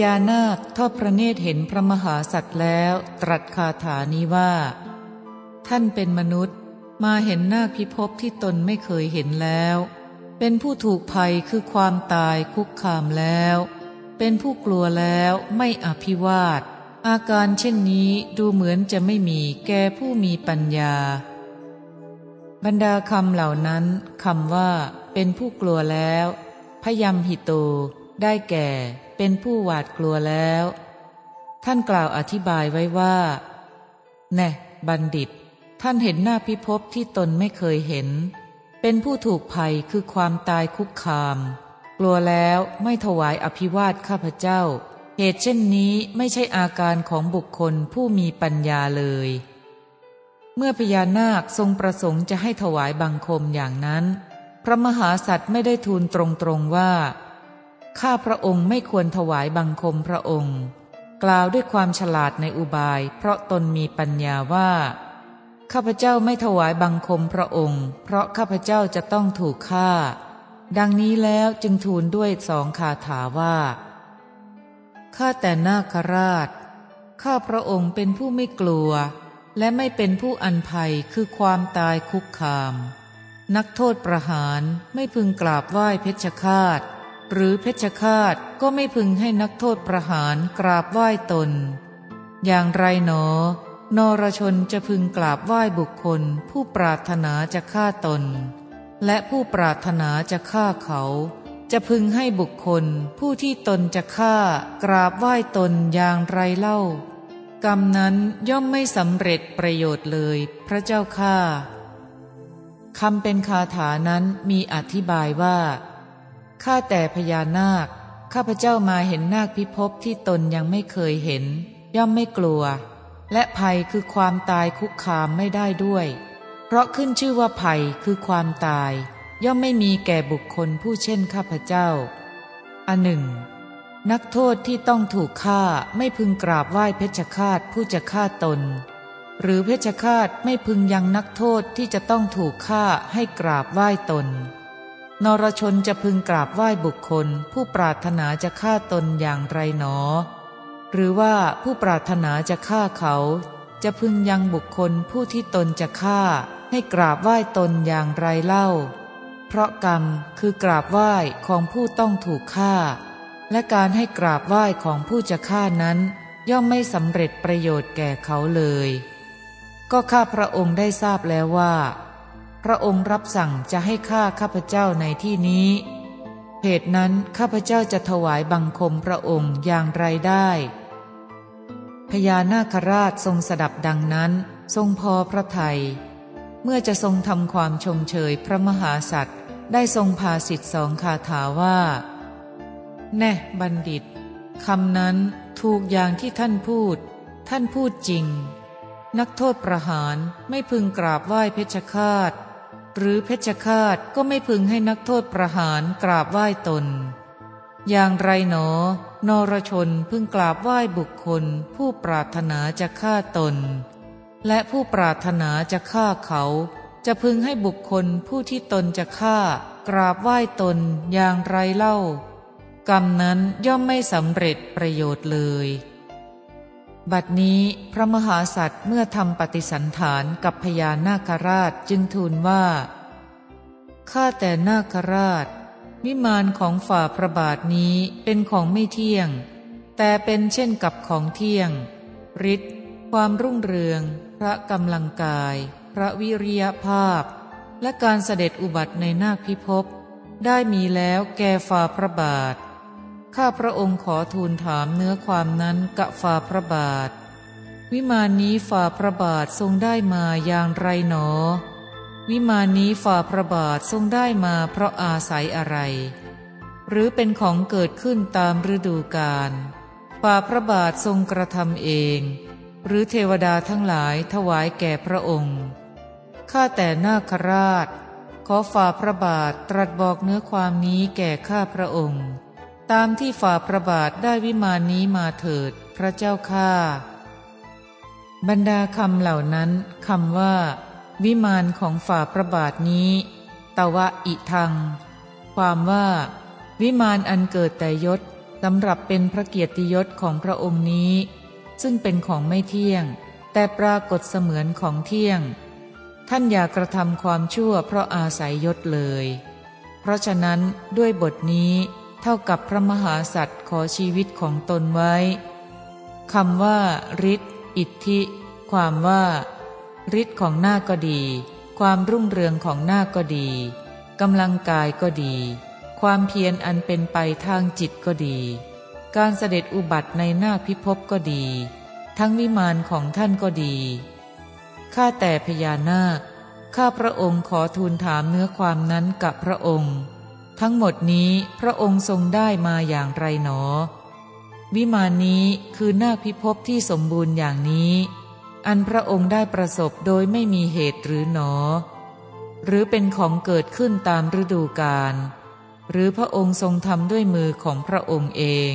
ญานาคทอดพระเนตรเห็นพระมหาสัตว์แล้ว ตรัสคาถานี้ว่า ท่านเป็นมนุษย์ มาเห็นนาคพิภพที่ตนไม่เคยเห็นแล้ว เป็นผู้ถูกภัยคือความตายคุกคามแล้ว เป็นผู้กลัวแล้วไม่อภิวาท อาการเช่นนี้ดูเหมือนจะไม่มีแก่ผู้มีปัญญา บรรดาคำเหล่านั้นคำว่า เป็นผู้กลัวแล้วพยมหิโต ได้แก่ เป็นผู้หวาดกลัวแล้ว ท่านกล่าวอธิบายไว้ว่า แน่บัณฑิต ท่านเห็นหน้าพิภพที่ตนไม่เคยเห็น เป็นผู้ถูกภัยคือความตายคุกคาม กลัวแล้วไม่ถวายอภิวาทข้าพเจ้า เหตุเช่นนี้ไม่ใช่อาการของบุคคลผู้มีปัญญาเลย เมื่อพญานาคทรงประสงค์จะให้ถวายบังคมอย่างนั้น พระมหาสัตว์ไม่ได้ทูลตรงๆว่า ข้าพระองค์ไม่ควรถวายบังคมพระองค์ กล่าวด้วยความฉลาดในอุบาย เพราะตนมีปัญญาว่า ข้าพเจ้าไม่ถวายบังคมพระองค์ เพราะข้าพเจ้าจะต้องถูกฆ่า ดังนี้แล้วจึงทูลด้วยสองคาถาว่า ข้าแต่นาคราช ข้าพระองค์เป็นผู้ไม่กลัว และไม่เป็นผู้อันภัยคือความตายคุกคาม นักโทษประหารไม่พึงกราบไหว้เพชฌฆาต หรือเพชฌฆาตก็ไม่พึงให้นักโทษประหารกราบไหว้ตน อย่างไรหนอ นรชนจะพึงกราบไหว้บุคคล ผู้ปรารถนาจะฆ่าตน และผู้ปรารถนาจะฆ่าเขา จะพึงให้บุคคล ผู้ที่ตนจะฆ่ากราบไหว้ตนอย่างไรเล่า กรรมนั้นย่อมไม่สำเร็จประโยชน์เลย พระเจ้าข้าคำเป็นคาถานั้นมีอธิบายว่า ข้าแต่พญานาค ข้าพเจ้ามาเห็นนาคพิภพที่ตนยังไม่เคยเห็น ย่อมไม่กลัว และภัยคือความตายคุกคามไม่ได้ด้วย เพราะขึ้นชื่อว่าภัยคือความตาย ย่อมไม่มีแก่บุคคลผู้เช่นข้าพเจ้า อันหนึ่ง นักโทษที่ต้องถูกฆ่าไม่พึงกราบไหว้เพชฌฆาตผู้จะฆ่าตน หรือเพชฌฆาตไม่พึงยังนักโทษที่จะต้องถูกฆ่าให้กราบไหว้ตน นรชนจะพึงกราบไหว้บุคคล ผู้ปรารถนาจะฆ่าตนอย่างไรหนอ หรือว่าผู้ปรารถนาจะฆ่าเขา จะพึงยังบุคคลผู้ที่ตนจะฆ่า ให้กราบไหว้ตนอย่างไรเล่า เพราะกรรมคือกราบไหว้ของผู้ต้องถูกฆ่า และการให้กราบไหว้ของผู้จะฆ่านั้น ย่อมไม่สำเร็จประโยชน์แก่เขาเลย ก็ข้าพระองค์ได้ทราบแล้วว่า ระองค์รับสั่งจะให้ฆ่าข้าพเจ้าในที่นี้เหตุนั้นข้าพเจ้าจะถวายบังคมพระองค์อย่างไรได้ พญานาคราชทรงสดับดังนั้นทรงพอพระทยัยเมื่อจะทรงทำความชมเชยพระมหาสัตว์ ได้ทรงพาสิทธิสองคาถาว่า แน่บัณฑิตคำนั้นถูกอย่างที่ท่านพูด ท่านพูดจริง นักโทษประหารไม่พึงกราบไหว้เพชฌฆาต หรือเพชฌฆาตก็ไม่พึงให้นักโทษประหารกราบไหว้ตน อย่างไรหนอ นรชนพึงกราบไหว้บุคคล ผู้ปรารถนาจะฆ่าตน และผู้ปรารถนาจะฆ่าเขา จะพึงให้บุคคลผู้ที่ตนจะฆ่ากราบไหว้ตนอย่างไรเล่า กรรมนั้นย่อมไม่สำเร็จประโยชน์เลย บัดนี้พระมหาสัตว์เมื่อทำปฏิสันฐานกับพญานาคราชจึงทูลว่า ข้าแต่นาคราช วิมานของฝ่าพระบาทนี้เป็นของไม่เที่ยง แต่เป็นเช่นกับของเที่ยงฤทธิ์ความรุ่งเรือง พระกำลังกาย พระวิริยภาพ และการเสด็จอุบัติในนาคพิภพได้มีแล้วแก่ฝ่าพระบาท ข้าพระองค์ขอทูลถามเนื้อความนั้นกะฝ่าพระบาท วิมานนี้ฝ่าพระบาททรงได้มาอย่างไรหนอ วิมานนี้ฝ่าพระบาททรงได้มาเพราะอาศัยอะไร หรือเป็นของเกิดขึ้นตามฤดูกาลฝ่าพระบาททรงกระทำเอง หรือเทวดาทั้งหลายถวายแก่พระองค์ข้าแต่นาคราช ขอฝ่าพระบาทตรัสบอกเนื้อความนี้แก่ข้าพระองค์ ตามที่ฝ่าพระบาทได้วิมานนี้มาเถิด พระเจ้าข้าบรรดาคำเหล่านั้นคำว่า วิมานของฝ่าพระบาทนี้ ตวะอิทัง ความว่า วิมานอันเกิดแต่ยศสำหรับเป็นพระเกียรติยศของพระองค์นี้ ซึ่งเป็นของไม่เที่ยง แต่ปรากฏเสมือนของเที่ยง ท่านอย่ากระทำความชั่วเพราะอาศัยยศเลย เพราะฉะนั้นด้วยบทนี้ เท่ากับพระมหาสัตว์ขอชีวิตของตนไว้คำว่าฤทธิอิทธิ ความว่าฤทธิ์ของหน้าก็ดี ความรุ่งเรืองของหน้าก็ดีกำลังกายก็ดี ความเพียรอันเป็นไปทางจิตก็ดี การเสด็จอุบัติในหน้าพิภพก็ดี ทั้งวิมานของท่านก็ดีข้าแต่พญานาคข้าพระองค์ขอทูลถามเนื้อความนั้นกับพระองค์ ทั้งหมดนี้พระองค์ทรงได้มาอย่างไรหนอ วิมานนี้คือน้าพิภพที่สมบูรณ์อย่างนี้ อันพระองค์ได้ประสบโดยไม่มีเหตุหรือหนอ หรือเป็นของเกิดขึ้นตามฤดูกาลหรือพระองค์ทรงทำด้วยมือของพระองค์เอง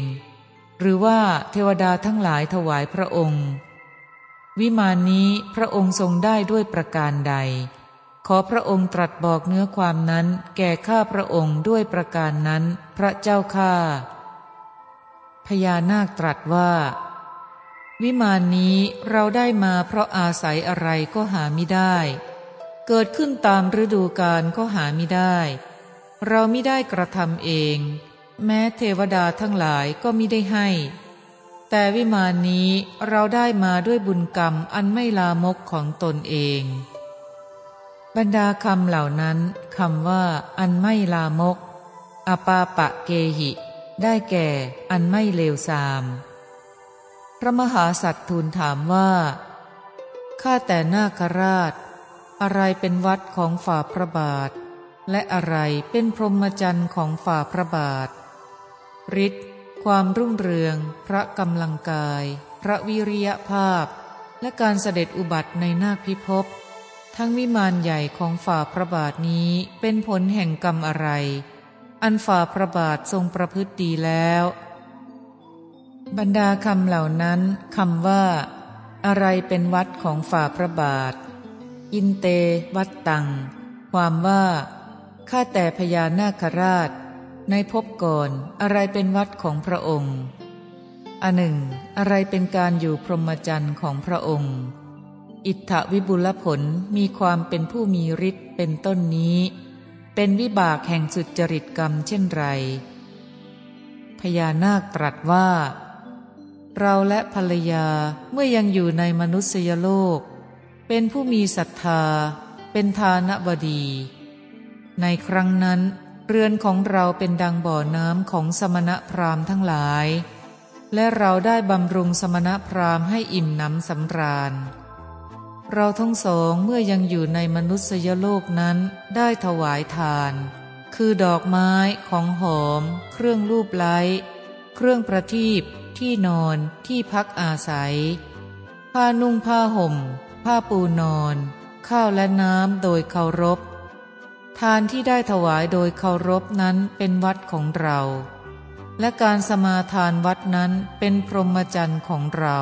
หรือว่าเทวดาทั้งหลายถวายพระองค์ วิมานนี้พระองค์ทรงได้ด้วยประการใด ขอพระองค์ตรัสบอกเนื้อความนั้น แก่ข้าพระองค์ด้วยประการนั้น พระเจ้าข้าพญานาคตรัสว่า วิมานนี้เราได้มาเพราะอาศัยอะไรก็หาไม่ได้ เกิดขึ้นตามฤดูกาลก็หาไม่ได้ เราไม่ได้กระทำเอง แม้เทวดาทั้งหลายก็มิได้ให้ แต่วิมานนี้เราได้มาด้วยบุญกรรมอันไม่ลามกของตนเอง บรรดาคำเหล่านั้นคำว่า อันไม่ลามก อปาปะเกหิ ได้แก่ อันไม่เลวทราม พระมหาสัตว์ทูลถามว่า ข้าแต่นาคราช อะไรเป็นวัดของฝ่าพระบาท และอะไรเป็นพรหมจรรย์ของฝ่าพระบาทฤทธิ์ความรุ่งเรือง พระกำลังกาย พระวิริยภาพ และการเสด็จอุบัติในนาคพิภพ ทั้งวิมานใหญ่ของฝ่าพระบาทนี้เป็นผลแห่งกรรมอะไร อันฝ่าพระบาททรงประพฤติดีแล้ว บรรดาคำเหล่านั้นคำว่า อะไรเป็นวัดของฝ่าพระบาท อินเต วัตตัง ความว่าข้าแต่พญานาคราช ในภพก่อนอะไรเป็นวัดของพระองค์อันหนึ่ง อะไรเป็นการอยู่พรหมจรรย์ของพระองค์ อิทธวิบุลผลมีความเป็นผู้มีฤทธิ์เป็นต้นนี้ เป็นวิบากแห่งสุจริตกรรมเช่นไร พญานาคตรัสว่า เราและภรรยาเมื่อยังอยู่ในมนุษยโลก เป็นผู้มีศรัทธา เป็นทานบดี ในครั้งนั้น เรือนของเราเป็นดังบ่อน้ำของสมณพราหมณ์ทั้งหลาย และเราได้บำรุงสมณพราหมณ์ให้อิ่มน้ำสำราญ เราทั้งสองเมื่อยังอยู่ในมนุษยโลกนั้นได้ถวายทาน คือดอกไม้ของหอม เครื่องรูปไล้ เครื่องประทีปที่นอนที่พักอาศัย ผ้านุ่งผ้าห่ม ผ้าปูนอน ข้าวและน้ำโดยเคารพ ทานที่ได้ถวายโดยเคารพนั้นเป็นวัดของเรา และการสมาทานวัดนั้นเป็นพรหมจรรย์ของเรา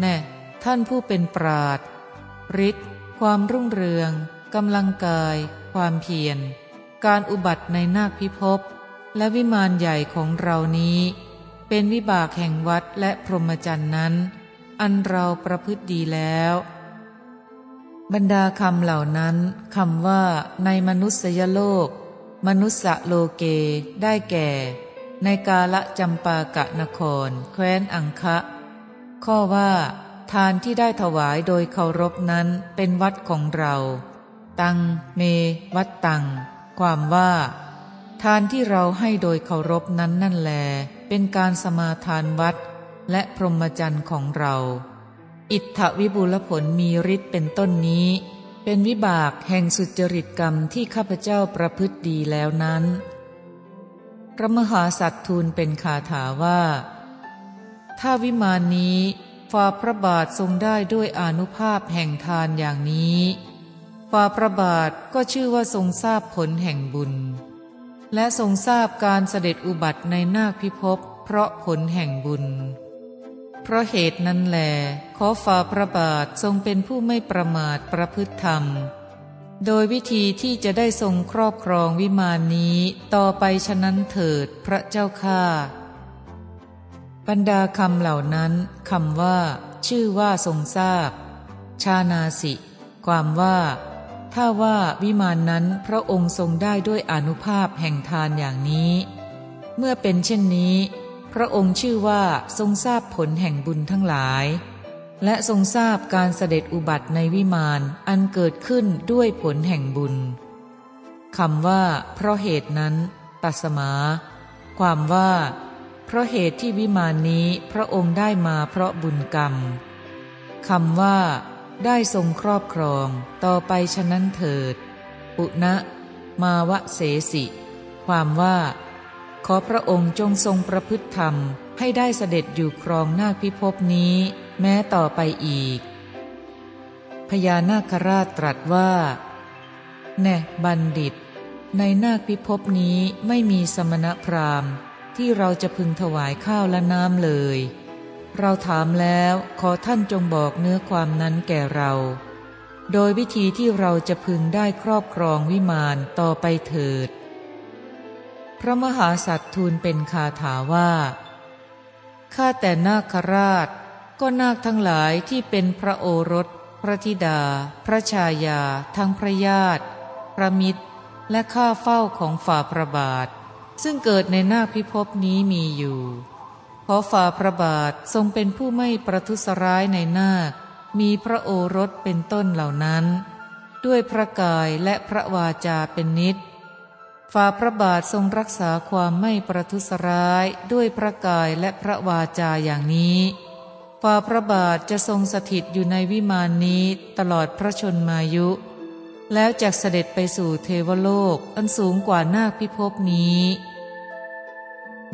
แน่ ท่านผู้เป็นปราดฤทธิ์ความรุ่งเรืองกำลังกาย ความเพียร การอุบัติในนาคพิภพ และวิมานใหญ่ของเรานี้ เป็นวิบากแห่งวัดและพรหมจรรย์นั้น อันเราประพฤติดีแล้ว บรรดาคำเหล่านั้นคำว่า ในมนุษยโลก มนุษยโลเก ได้แก่ ในกาละจำปากะนคร แคว้นอังคะ ข้อว่า ทานที่ได้ถวายโดยเคารพนั้นเป็นวัดของเรา ตังเม วัดตัง ความว่า ทานที่เราให้โดยเคารพนั้นนั่นแล เป็นการสมาทานวัด และพรหมจรรย์ของเรา อิทธวิบุลผลมีฤทธิ์เป็นต้นนี้ เป็นวิบากแห่งสุจริตกรรมที่ข้าพเจ้าประพฤติดีแล้วนั้นพระมหาสัตว์ทูลเป็นคาถาว่า ถ้าวิมานนี้ ฝ่าพระบาททรงได้ด้วยอนุภาพแห่งทานอย่างนี้ฝ่าพระบาทก็ชื่อว่าทรงทราบผลแห่งบุญ และทรงทราบการเสด็จอุบัติในนาคพิภพเพราะผลแห่งบุญ เพราะเหตุนั้นแล ขอฝ่าพระบาททรงเป็นผู้ไม่ประมาทประพฤติธรรม โดยวิธีที่จะได้ทรงครอบครองวิมานนี้ต่อไปฉะนั้นเถิดพระเจ้าข้า บรรดาคำเหล่านั้นคำว่า ชื่อว่าทรงทราบ ชานาสิ ความว่า ถ้าว่าวิมานนั้นพระองค์ทรงได้ด้วยอนุภาพแห่งทานอย่างนี้ เมื่อเป็นเช่นนี้ พระองค์ชื่อว่าทรงทราบผลแห่งบุญทั้งหลาย และทรงทราบการเสด็จอุบัติในวิมานอันเกิดขึ้นด้วยผลแห่งบุญคำว่า เพราะเหตุนั้น ตัสมา ความว่า เพราะเหตุที่วิมานนี้พระองค์ได้มาเพราะบุญกรรมคำว่า ได้ทรงครอบครองต่อไปฉะนั้นเถิด อุณะมาวะเสสิ ความว่า ขอพระองค์จงทรงประพฤติธรรมให้ได้เสด็จอยู่ครองนาคพิภพนี้ แม้ต่อไปอีก พญานาคราชตรัสว่า แน่บัณฑิต ในนาคพิภพนี้ไม่มีสมณพราหมณ์ ที่เราจะพึงถวายข้าวและน้ำเลย เราถามแล้วขอท่านจงบอกเนื้อความนั้นแก่เรา โดยวิธีที่เราจะพึงได้ครอบครองวิมานต่อไปเถิด พระมหาสัตว์ทูลเป็นคาถาว่า ข้าแต่นาคราช ก็นาคทั้งหลายที่เป็นพระโอรส พระธิดา พระชายา ทั้งพระญาติ พระมิตร และข้าเฝ้าของฝ่าพระบาท ซึ่งเกิดในนาคพิภพนี้มีอยู่ ขอฝ่าพระบาททรงเป็นผู้ไม่ประทุษร้ายในนาค มีพระโอรสเป็นต้นเหล่านั้น ด้วยพระกายและพระวาจาเป็นนิดฝ่าพระบาททรงรักษาความไม่ประทุษร้ายด้วยพระกายและพระวาจาอย่างนี้ฝ่าพระบาทจะทรงสถิตอยู่ในวิมานนี้ตลอดพระชนมายุ แล้วจะเสด็จไปสู่เทวโลกอันสูงกว่านาคพิภพนี้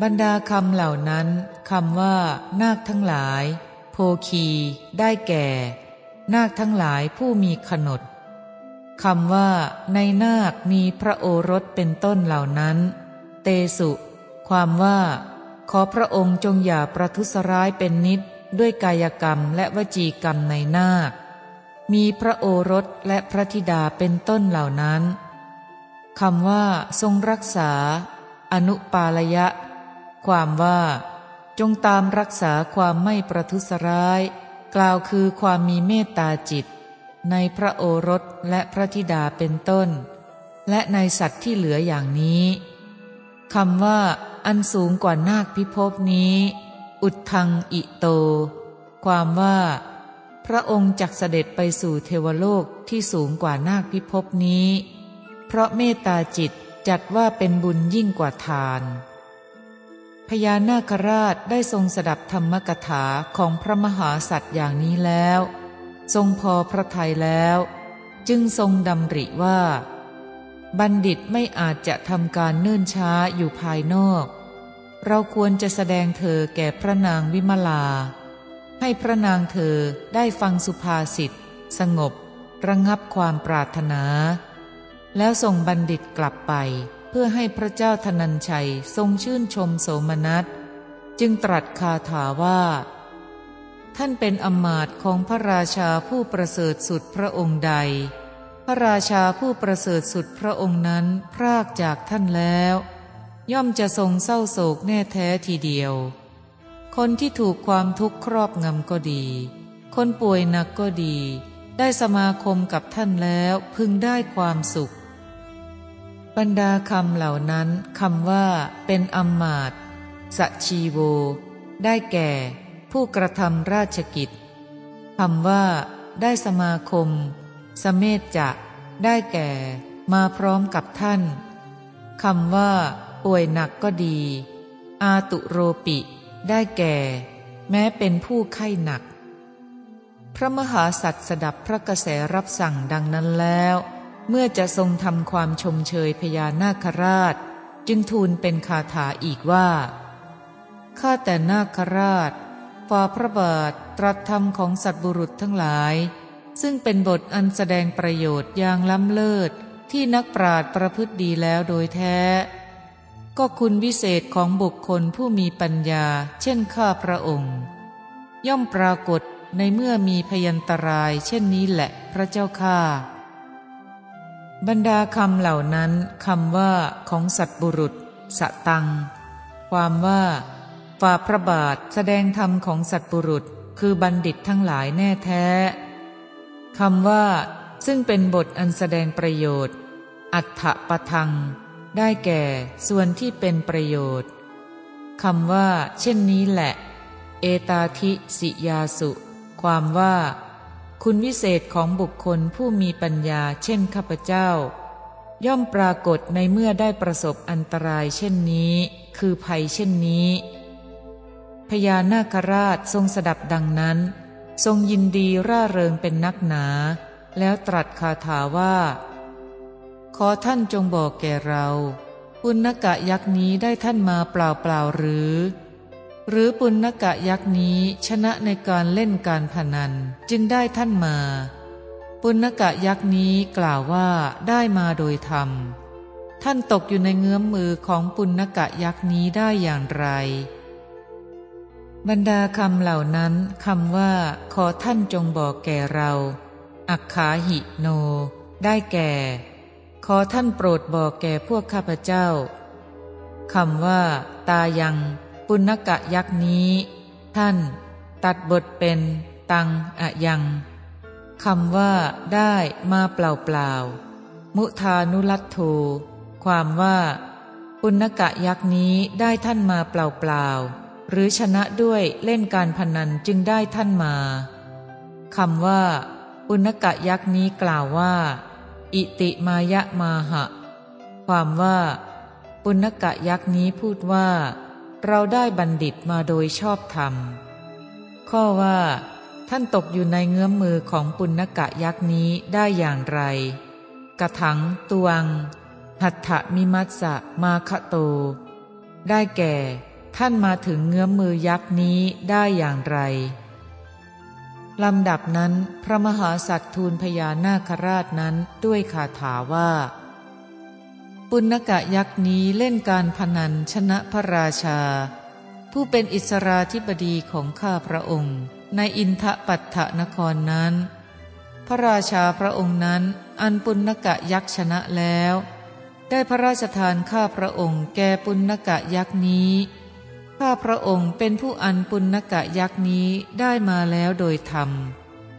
บรรดาคำเหล่านั้นคำว่า นาคทั้งหลาย โพคี ได้แก่ นาคทั้งหลายผู้มีขนดคำว่า ในนาคมีพระโอรสเป็นต้นเหล่านั้น เตสุ ความว่า ขอพระองค์จงอย่าประทุษร้ายเป็นนิดด้วยกายกรรมและวจีกรรมในนาค มีพระโอรสและพระธิดาเป็นต้นเหล่านั้นคำว่า ทรงรักษา อนุปาลยะ ความว่า จงตามรักษาความไม่ประทุษร้าย กล่าวคือความมีเมตตาจิต ในพระโอรสและพระธิดาเป็นต้น และในสัตว์ที่เหลืออย่างนี้คำว่า อันสูงกว่านาคพิภพนี้ อุดทังอิโต ความว่า พระองค์จักเสด็จไปสู่เทวโลกที่สูงกว่านาคพิภพนี้ เพราะเมตตาจิตจัดว่าเป็นบุญยิ่งกว่าทาน พญานาคราชได้ทรงสดับธรรมกถาของพระมหาสัตว์อย่างนี้แล้ว ทรงพอพระทัยแล้ว จึงทรงดำริว่า บัณฑิตไม่อาจจะทำการเนื่นช้าอยู่ภายนอก เราควรจะแสดงเธอแก่พระนางวิมลา ให้พระนางเธอได้ฟังสุภาษิตสงบ ระงับความปรารถนา แล้วส่งบัณฑิตกลับไป เพื่อให้พระเจ้าธนัญชัยทรงชื่นชมโสมนัส จึงตรัสคาถาว่า ท่านเป็นอมาตของพระราชาผู้ประเสริฐสุดพระองค์ใด พระราชาผู้ประเสริฐสุดพระองค์นั้นพรากจากท่านแล้ว ย่อมจะทรงเศร้าโศกแน่แท้ทีเดียว คนที่ถูกความทุกข์ครอบงำก็ดี คนป่วยหนักก็ดี ได้สมาคมกับท่านแล้วพึงได้ความสุข บรรดาคำเหล่านั้นคำว่า เป็นอัมมาตสชีโว ได้แก่ ผู้กระทำราชกิจคำว่า ได้สมาคม สเมธจะ ได้แก่ มาพร้อมกับท่านคำว่า ป่วยหนักก็ดี อาตุโรปิ ได้แก่ แม้เป็นผู้ไข้หนัก พระมหาสัตว์สดับพระกระแสรับสั่งดังนั้นแล้ว เมื่อจะทรงทำความชมเชยพญานาคราช จึงทูลเป็นคาถาอีกว่า ข้าแต่นาคราชฝ่าพระบาทตรัสธรรมของสัตบุรุษทั้งหลาย ซึ่งเป็นบทอันแสดงประโยชน์อย่างล้ำเลิศที่นักปราดประพฤติดีแล้วโดยแท้ ก็คุณวิเศษของบุคคลผู้มีปัญญา เช่นข้าพระองค์ ย่อมปรากฏในเมื่อมีพยันตราย เช่นนี้แหละพระเจ้าข้าบรรดาคำเหล่านั้นคำว่าของสัตบุรุษ สตัง ความว่าฝ่าพระบาทแสดงธรรมของสัตบุรุษ คือบัณฑิตทั้งหลายแน่แท้คำว่า ซึ่งเป็นบทอันแสดงประโยชน์ อัฏฐปทัง ได้แก่ส่วนที่เป็นประโยชน์คำว่า เช่นนี้แหละ เอตาทิสิยาสุ ความว่า คุณวิเศษของบุคคลผู้มีปัญญาเช่นข้าพเจ้า ย่อมปรากฏในเมื่อได้ประสบอันตรายเช่นนี้ คือภัยเช่นนี้ พญานาคราชทรงสดับดังนั้น ทรงยินดีร่าเริงเป็นนักหนา แล้วตรัสคาถาว่า ขอท่านจงบอกแก่เราปุณกะยักษ์นี้ได้ท่านมาเปล่าเปล่าหรือ หรือปุณกะยักษ์นี้ชนะในการเล่นการพนันจึงได้ท่านมา ปุณกะยักษ์นี้กล่าวว่าได้มาโดยธรรม ท่านตกอยู่ในเงื้อมมือของปุณกะยักษ์นี้ได้อย่างไร บรรดาคำเหล่านั้นคำว่า ขอท่านจงบอกแก่เรา อักขาหิโน ได้แก่ ขอท่านโปรดบอกแก่พวกข้าพเจ้าคำว่า ตายัง ปุณกะยักษ์นี้ ท่าน ตัดบทเป็น ตังอะยังคำว่า ได้มาเปล่าเปล่ามุทานุลัตโธความว่า ปุณกะยักษ์นี้ได้ท่านมาเปล่าเปล่าหรือชนะด้วยเล่นการพนันจึงได้ท่านมาคำว่า ปุณกะยักษ์นี้กล่าวว่า อิติมายะมาหะ ความว่า ปุณกะยักษ์นี้พูดว่า เราได้บัณฑิตมาโดยชอบธรรม ข้อว่า ท่านตกอยู่ในเงื้อมมือของปุณกะยักษ์นี้ได้อย่างไร กระถังตวง หัตถมิมัสสะมาคะโต ได้แก่ ท่านมาถึงเงื้อมมือยักษ์นี้ได้อย่างไร ลำดับนั้นพระมหาสัตว์ทูลพญานาคราชนั้นด้วยคาถาว่า ปุณกะยักษ์นี้เล่นการพนันชนะพระราชา ผู้เป็นอิสราธิบดีของข้าพระองค์ ในอินทปัตถนครนั้น พระราชาพระองค์นั้นอันปุณกะยักษ์ชนะแล้ว ได้พระราชทานข้าพระองค์แก่ปุณกะยักษ์นี้ ข้าพระองค์เป็นผู้อันปุณกะยักษ์นี้ได้มาแล้วโดยธรรม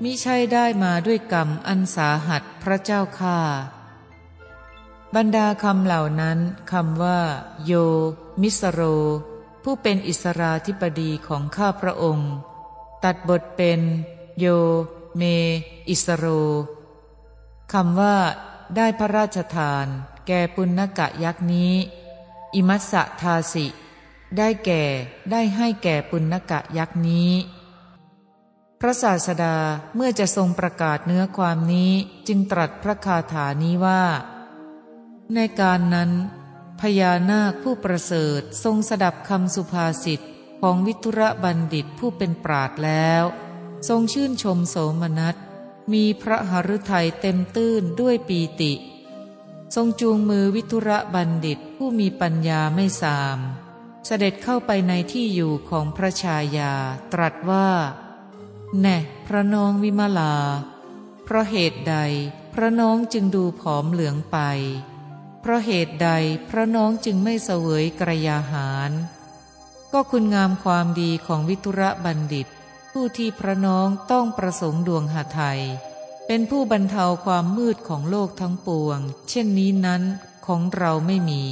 มิใช่ได้มาด้วยกรรมอันสาหัสพระเจ้าข้าบรรดาคำเหล่านั้นคำว่า โย มิสโร ผู้เป็นอิสราธิปดีของข้าพระองค์ ตัดบทเป็น โย เม อิสโรคำว่า ได้พระราชทาน แก่ปุณกะยักษ์นี้ อิมัสสะทาสิ ได้แก่ได้ให้แก่ปุณกะยักษ์นี้ พระศาสดาเมื่อจะทรงประกาศเนื้อความนี้จึงตรัสพระคาถานี้ว่า ในการนั้น พญานาคผู้ประเสริฐทรงสดับคำสุภาษิตของวิทุระบัณฑิตผู้เป็นปราดแล้ว ทรงชื่นชมโสมนัส มีพระหฤทัยเต็มตื้นด้วยปีติ ทรงจูงมือวิทุระบัณฑิตผู้มีปัญญาไม่สาม เสด็จเข้าไปในที่อยู่ของพระชายาตรัสว่า แน่พระน้องวิมลา เพราะเหตุใดพระน้องจึงดูผอมเหลืองไป เพราะเหตุใดพระน้องจึงไม่เสวยกระยาหาร ก็คุณงามความดีของวิทุระบัณฑิต ผู้ที่พระน้องต้องประสงค์ดวงหาไทยเป็นผู้บรรเทาความมืดของโลกทั้งปวง เช่นนี้นั้นของเราไม่มี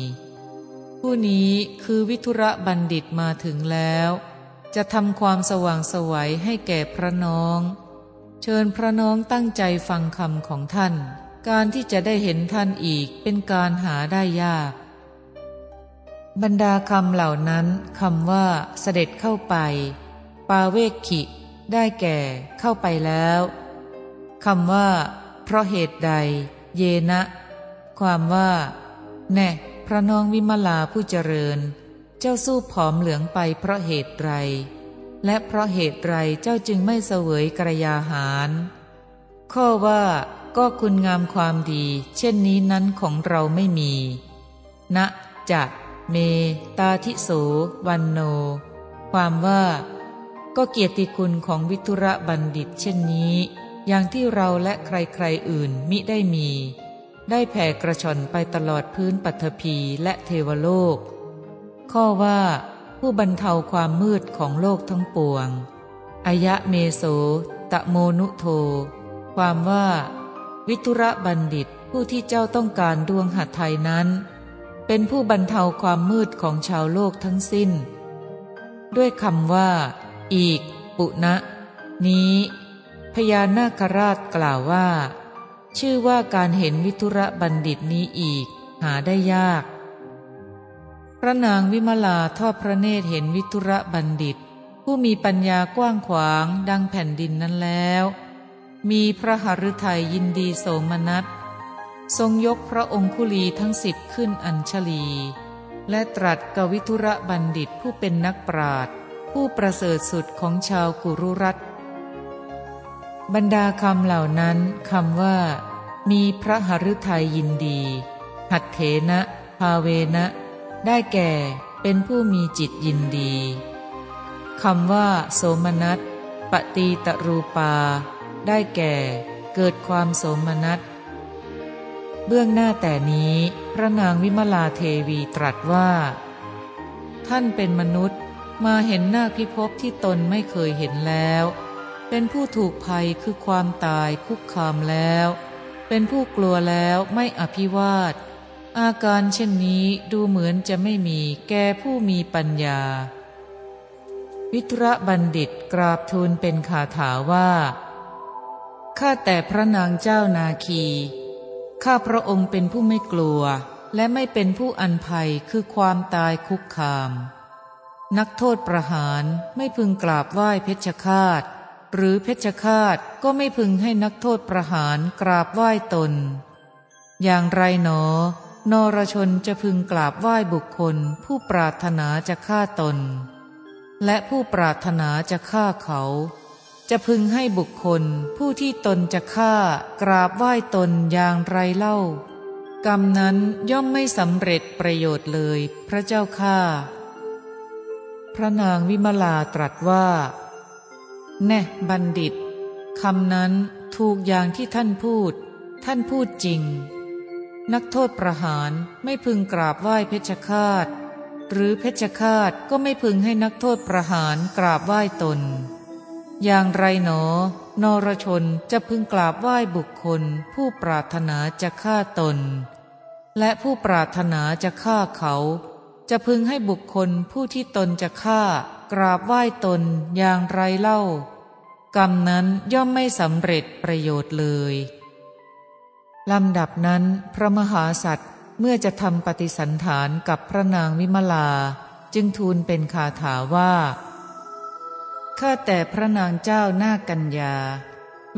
ผู้นี้คือวิทุระบัณฑิตมาถึงแล้ว จะทำความสว่างสวัยให้แก่พระน้อง เชิญพระน้องตั้งใจฟังคำของท่าน การที่จะได้เห็นท่านอีกเป็นการหาได้ยาก บรรดาคำเหล่านั้นคำว่าเสด็จเข้าไป ปาเวกขิ ได้แก่เข้าไปแล้วคำว่า เพราะเหตุใด เยนะ ความว่า แน่ ระน้องวิมลาผู้เจริญ เจ้าสู้ผอมเหลืองไปเพราะเหตุไรและเพราะเหตุไรเจ้าจึงไม่เสวยกระยาหาร ข้อว่าก็คุณงามความดี เช่นนี้นั้นของเราไม่มีณจะเม ตาทิโส วันโน ความว่า ก็เกียรติคุณของวิทุระบัณฑิต เช่นนี้ อย่างที่เราและใครๆอื่นมิได้มี ได้แผ่กระชอนไปตลอดพื้นปัทภีและเทวโลก ข้อว่าผู้บรรเทาความมืดของโลกทั้งปวง อายะเมโสตะโมนุโท ความว่า วิทุระบัณฑิตผู้ที่เจ้าต้องการดวงหัตไทยนั้น เป็นผู้บรรเทาความมืดของชาวโลกทั้งสิ้น ด้วยคำว่า อีก ปุณะ นี้ พญานาคราชกล่าวว่า ชื่อว่าการเห็นวิทุระบัณฑิตนี้อีก หาได้ยาก พระนางวิมลาทอดพระเนตรเห็นวิทุระบัณฑิต ผู้มีปัญญากว้างขวางดังแผ่นดินนั้นแล้ว มีพระหฤทัยยินดีโสมนัสทรงยกพระองคุลีทั้งสิบขึ้นอัญชลี และตรัสกวิทุระบัณฑิตผู้เป็นนักปราดผู้ประเสริฐสุดของชาวกุรุรัต บรรดาคำเหล่านั้นคำว่า มีพระหฤทัยยินดี หัตเถนะภาเวนะ ได้แก่เป็นผู้มีจิตยินดีคำว่า โสมนัสปฏิตรูปา ได้แก่ เกิดความโสมนัสเบื้องหน้าแต่นี้พระนางวิมลาเทวีตรัสว่า ท่านเป็นมนุษย์มาเห็นหน้าพิภพที่ตนไม่เคยเห็นแล้ว เป็นผู้ถูกภัยคือความตายคุกคามแล้ว เป็นผู้กลัวแล้วไม่อภิวาท อาการเช่นนี้ดูเหมือนจะไม่มีแก่ผู้มีปัญญา วิทระบัณฑิตกราบทูลเป็นคาถาว่าข้าแต่พระนางเจ้านาคี ข้าพระองค์เป็นผู้ไม่กลัว และไม่เป็นผู้อันภัยคือความตายคุกคาม นักโทษประหารไม่พึงกราบไหว้เพชฌฆาต หรือเพชฌฆาตก็ไม่พึงให้นักโทษประหารกราบไหว้ตน อย่างไรหนอ นรชนจะพึงกราบไหว้บุคคล ผู้ปรารถนาจะฆ่าตน และผู้ปรารถนาจะฆ่าเขา จะพึงให้บุคคล ผู้ที่ตนจะฆ่ากราบไหว้ตนอย่างไรเล่า กรรมนั้นย่อมไม่สำเร็จประโยชน์เลย พระเจ้าข้าพระนางวิมลาตรัสว่า แน่บัณฑิตคำนั้นถูกอย่างที่ท่านพูด ท่านพูดจริง นักโทษประหารไม่พึงกราบไหว้เพชฌฆาต หรือเพชฌฆาตก็ไม่พึงให้นักโทษประหารกราบไหว้ตน อย่างไรหนอ นรชนจะพึงกราบไหว้บุคคล ผู้ปรารถนาจะฆ่าตน และผู้ปรารถนาจะฆ่าเขา จะพึงให้บุคคลผู้ที่ตนจะฆ่ากราบไหว้ตนอย่างไรเล่า กรรมนั้นย่อมไม่สำเร็จประโยชน์เลยลำดับนั้นพระมหาสัตว์เมื่อจะทำปฏิสันฐานกับพระนางวิมลาจึงทูลเป็นคาถาว่าข้าแต่พระนางเจ้าหน้ากัญญา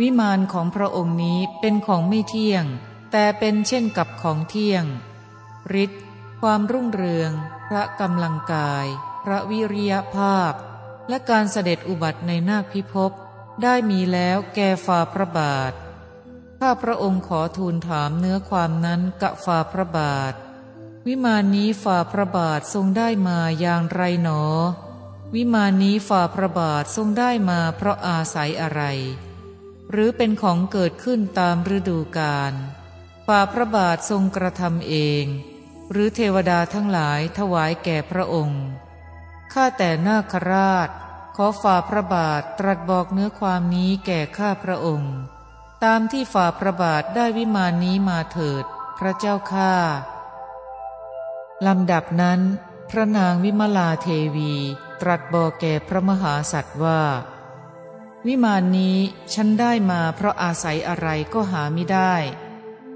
วิมานของพระองค์นี้เป็นของไม่เที่ยง แต่เป็นเช่นกับของเที่ยงฤทธิ์ความรุ่งเรือง ระกำลังกาย พระวิริยภาพ และการเสด็จอุบัติในนาคพิภพได้มีแล้วแก่ฝ่าพระบาท ข้าพระองค์ขอทูลถามเนื้อความนั้นกะฝ่าพระบาท วิมานนี้ฝ่าพระบาททรงได้มาอย่างไรหนอ วิมานนี้ฝ่าพระบาททรงได้มาเพราะอาศัยอะไร หรือเป็นของเกิดขึ้นตามฤดูกาลฝ่าพระบาททรงกระทำเอง หรือเทวดาทั้งหลายถวายแก่พระองค์ ข้าแต่นาคราช ขอฝ่าพระบาทตรัสบอกเนื้อความนี้แก่ข้าพระองค์ ตามที่ฝ่าพระบาทได้วิมานนี้มาเถิด พระเจ้าข้าลำดับนั้น พระนางวิมลาเทวีตรัสบอกแก่พระมหาสัตว์ว่า วิมานนี้ฉันได้มาเพราะอาศัยอะไรก็หาไม่ได้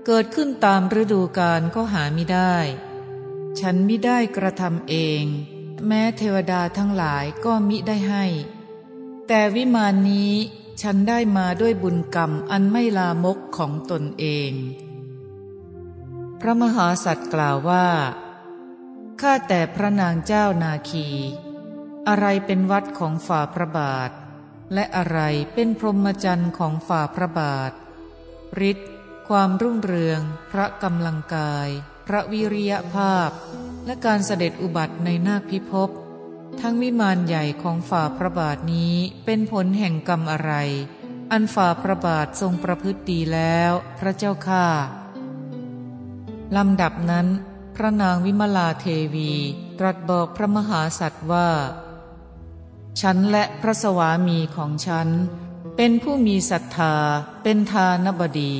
เกิดขึ้นตามฤดูกาลก็หาไม่ได้ ฉันมิได้กระทำเอง แม้เทวดาทั้งหลายก็มิได้ให้ แต่วิมานนี้ฉันได้มาด้วยบุญกรรมอันไม่ลามกของตนเอง พระมหาสัตว์กล่าวว่า ข้าแต่พระนางเจ้านาคี อะไรเป็นวัดของฝ่าพระบาท และอะไรเป็นพรหมจรรย์ของฝ่าพระบาทฤทธิ์ความรุ่งเรือง พระกำลังกาย พระวิริยภาพ และการเสด็จอุบัติในนาคพิภพ ทั้งวิมานใหญ่ของฝ่าพระบาทนี้เป็นผลแห่งกรรมอะไร อันฝ่าพระบาททรงประพฤติดีแล้ว พระเจ้าข้าลำดับนั้น พระนางวิมลาเทวี ตรัสบอกพระมหาสัตว์ว่า ฉันและพระสวามีของฉัน เป็นผู้มีศรัทธาเป็นทานบดี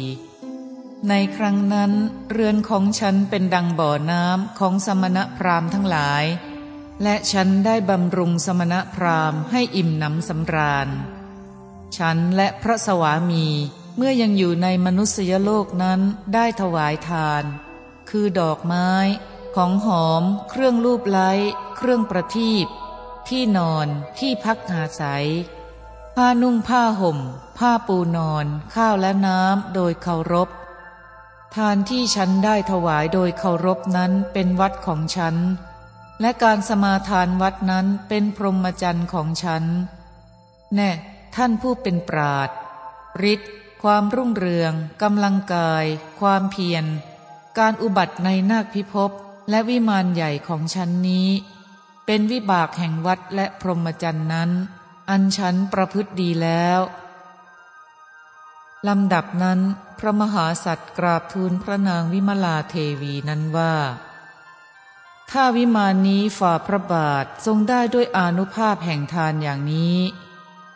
ในครั้งนั้นเรือนของฉันเป็นดังบ่อน้ำของสมณพราหมณ์ทั้งหลาย และฉันได้บำรุงสมณพราหมณ์ให้อิ่มหนำสำราญ ฉันและพระสวามีเมื่อยังอยู่ในมนุษยโลกนั้นได้ถวายทาน คือดอกไม้ ของหอม เครื่องรูปไล้ เครื่องประทีปที่นอนที่พักหาศัย ผ้านุ่งผ้าห่ม ผ้าปูนอน ข้าวและน้ำโดยเคารพ ทานที่ฉันได้ถวายโดยเคารพนั้นเป็นวัดของฉัน และการสมาทานวัดนั้นเป็นพรหมจรรย์ของฉัน แน่ ท่านผู้เป็นปราดฤทธิ์ความรุ่งเรืองกำลังกาย ความเพียร การอุบัติในนาคพิภพและวิมานใหญ่ของฉันนี้ เป็นวิบากแห่งวัดและพรหมจรรย์นั้น อันฉันประพฤติดีแล้ว ลำดับนั้น พระมหาสัตว์กราบทูลพระนางวิมลาเทวีนั้นว่า ถ้าวิมานนี้ฝ่าพระบาททรงได้ด้วยอนุภาพแห่งทานอย่างนี้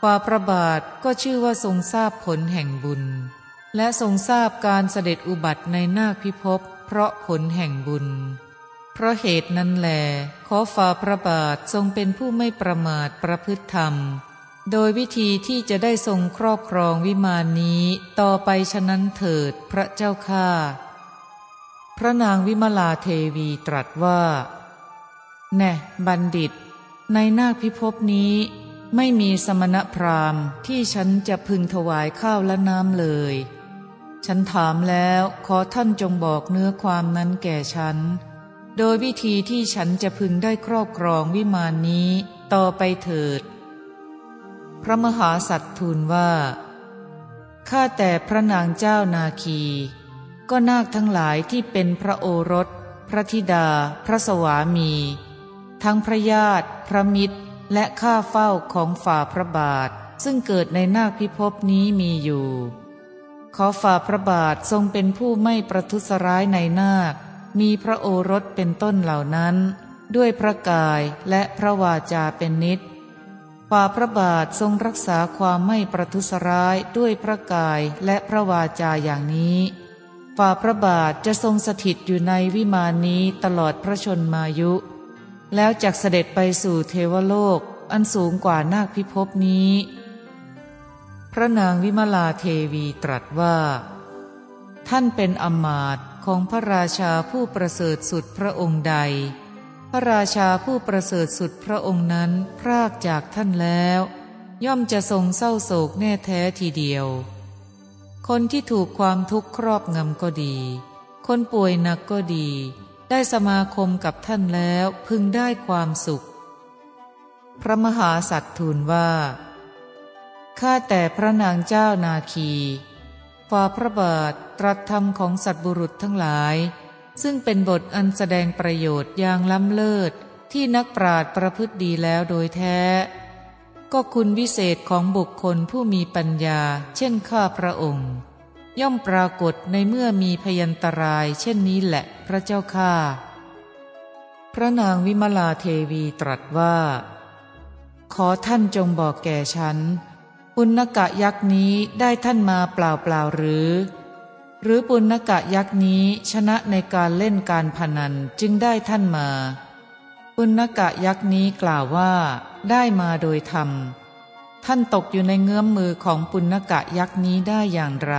ฝ่าพระบาทก็ชื่อว่าทรงทราบผลแห่งบุญ และทรงทราบการเสด็จอุบัติในนาคพิภพเพราะผลแห่งบุญ เพราะเหตุนั้นแหลขอฝ่าพระบาททรงเป็นผู้ไม่ประมาทประพฤติธรรม โดยวิธีที่จะได้ทรงครอบครองวิมานนี้ต่อไปฉะนั้นเถิดพระเจ้าข้าพระนางวิมลาเทวีตรัสว่า แน่บัณฑิต ในนาคพิภพนี้ไม่มีสมณพราหมณ์ที่ฉันจะพึงถวายข้าวและน้ำเลย ฉันถามแล้วขอท่านจงบอกเนื้อความนั้นแก่ฉัน โดยวิธีที่ฉันจะพึงได้ครอบครองวิมานนี้ต่อไปเถิด พระมหาสัตว์ทูลว่า ข้าแต่พระนางเจ้านาคี ก็นาคทั้งหลายที่เป็นพระโอรส พระธิดา พระสวามี ทั้งพระญาติ พระมิตร และข้าเฝ้าของฝ่าพระบาท ซึ่งเกิดในนาคพิภพนี้มีอยู่ ขอฝ่าพระบาททรงเป็นผู้ไม่ประทุษร้ายในนาค มีพระโอรสเป็นต้นเหล่านั้น ด้วยพระกายและพระวาจาเป็นนิด ฝ่าพระบาททรงรักษาความไม่ประทุษร้ายด้วยพระกายและพระวาจาอย่างนี้ ฝ่าพระบาทจะทรงสถิตอยู่ในวิมานนี้ตลอดพระชนมายุ แล้วจักเสด็จไปสู่เทวโลกอันสูงกว่านาคพิภพนี้ พระนางวิมลาเทวีตรัสว่า ท่านเป็นอมาตของพระราชาผู้ประเสริฐสุดพระองค์ใด พระราชาผู้ประเสริฐสุดพระองค์นั้นพรากจากท่านแล้ว ย่อมจะทรงเศร้าโศกแน่แท้ทีเดียว คนที่ถูกความทุกข์ครอบงำก็ดี คนป่วยหนักก็ดี ได้สมาคมกับท่านแล้วพึงได้ความสุข พระมหาสัตว์ทูลว่า ข้าแต่พระนางเจ้านาคีฝ่าพระบาทตรัสธรรมของสัตบุรุษทั้งหลาย ซึ่งเป็นบทอันแสดงประโยชน์อย่างล้ำเลิศที่นักปราดประพฤติดีแล้วโดยแท้ ก็คุณวิเศษของบุคคลผู้มีปัญญา เช่นข้าพระองค์ ย่อมปรากฏในเมื่อมีพยันตราย เช่นนี้แหละพระเจ้าข้าพระนางวิมลาเทวีตรัสว่า ขอท่านจงบอกแก่ฉันปุณกะยักษ์นี้ได้ท่านมาเปล่าเปล่าหรือ หรือปุณกะยักษ์นี้ชนะในการเล่นการพนันจึงได้ท่านมา ปุณกะยักษ์นี้กล่าวว่า ได้มาโดยธรรม ท่านตกอยู่ในเงื้อมมือของปุณกะยักษ์นี้ได้อย่างไร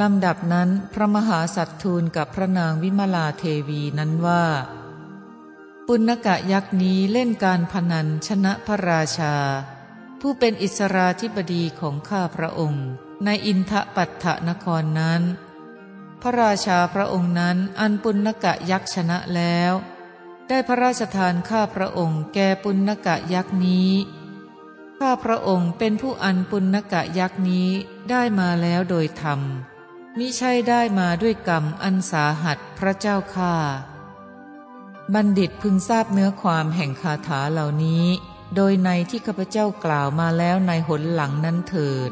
ลำดับนั้นพระมหาสัตทูลกับพระนางวิมลาเทวีนั้นว่า ปุณกะยักษ์นี้เล่นการพนันชนะพระราชา ผู้เป็นอิสราธิบดีของข้าพระองค์ ในอินทปัตถนครนั้น พระราชาพระองค์นั้นอันปุณกะยักษ์ชนะแล้ว ได้พระราชทานข้าพระองค์แก่ปุณกะยักษ์นี้ ข้าพระองค์เป็นผู้อันปุณกะยักษ์นี้ได้มาแล้วโดยธรรม มิใช่ได้มาด้วยกรรมอันสาหัสพระเจ้าค่าบัณฑิตพึงทราบเนื้อความแห่งคาถาเหล่านี้ โดยในที่ข้าพเจ้ากล่าวมาแล้วในหนหลังนั้นเถิด